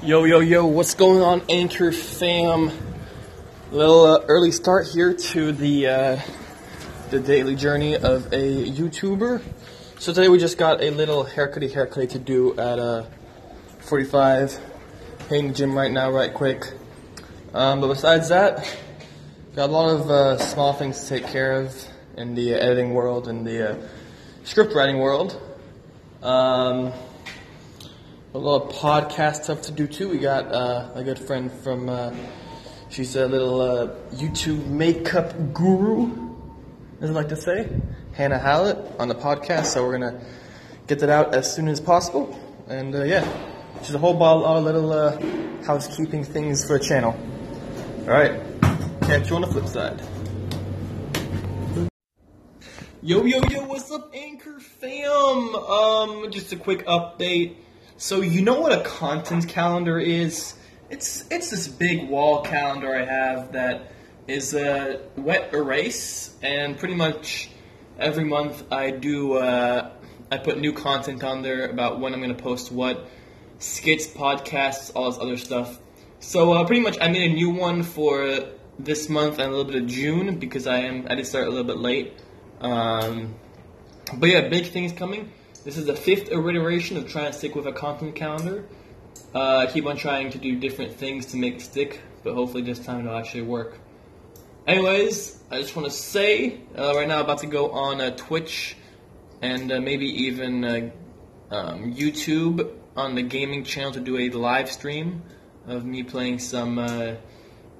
Yo, yo, yo, what's going on, Anchor fam? Little uh, early start here to the uh, the daily journey of a YouTuber. So today we just got a little haircutty haircut to do at uh, 45. Hitting the gym right now, right quick. Um, but besides that, got a lot of uh, small things to take care of in the editing world and the uh, script writing world. Um, a of podcast stuff to do too. We got uh, a good friend from, uh, she's a little uh, YouTube makeup guru, as I like to say, Hannah Hallett on the podcast. So we're gonna get that out as soon as possible. And uh, yeah, just a whole ball of little uh, housekeeping things for the channel. All right, catch you on the flip side. Yo, yo, yo, what's up, Anchor fam? Um, just a quick update. So you know what a content calendar is? It's it's this big wall calendar I have that is a wet erase, and pretty much every month I do uh, I put new content on there about when I'm gonna post what skits, podcasts, all this other stuff. So uh, pretty much I made a new one for this month and a little bit of June because I am I did start a little bit late. Um, but yeah, big things coming. This is the fifth iteration of trying to stick with a content calendar. Uh, I keep on trying to do different things to make it stick, but hopefully this time it'll actually work. Anyways, I just want to say, uh, right now I'm about to go on uh, Twitch and uh, maybe even uh, um, YouTube on the gaming channel to do a live stream of me playing some uh,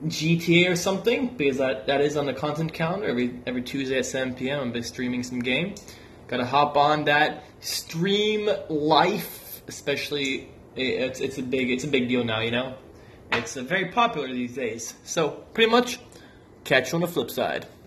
GTA or something, because that, that is on the content calendar. Every, every Tuesday at 7 p.m. I'm be streaming some game. Gotta hop on that stream life, especially it's it's a big it's a big deal now. You know, it's uh, very popular these days. So pretty much, catch you on the flip side.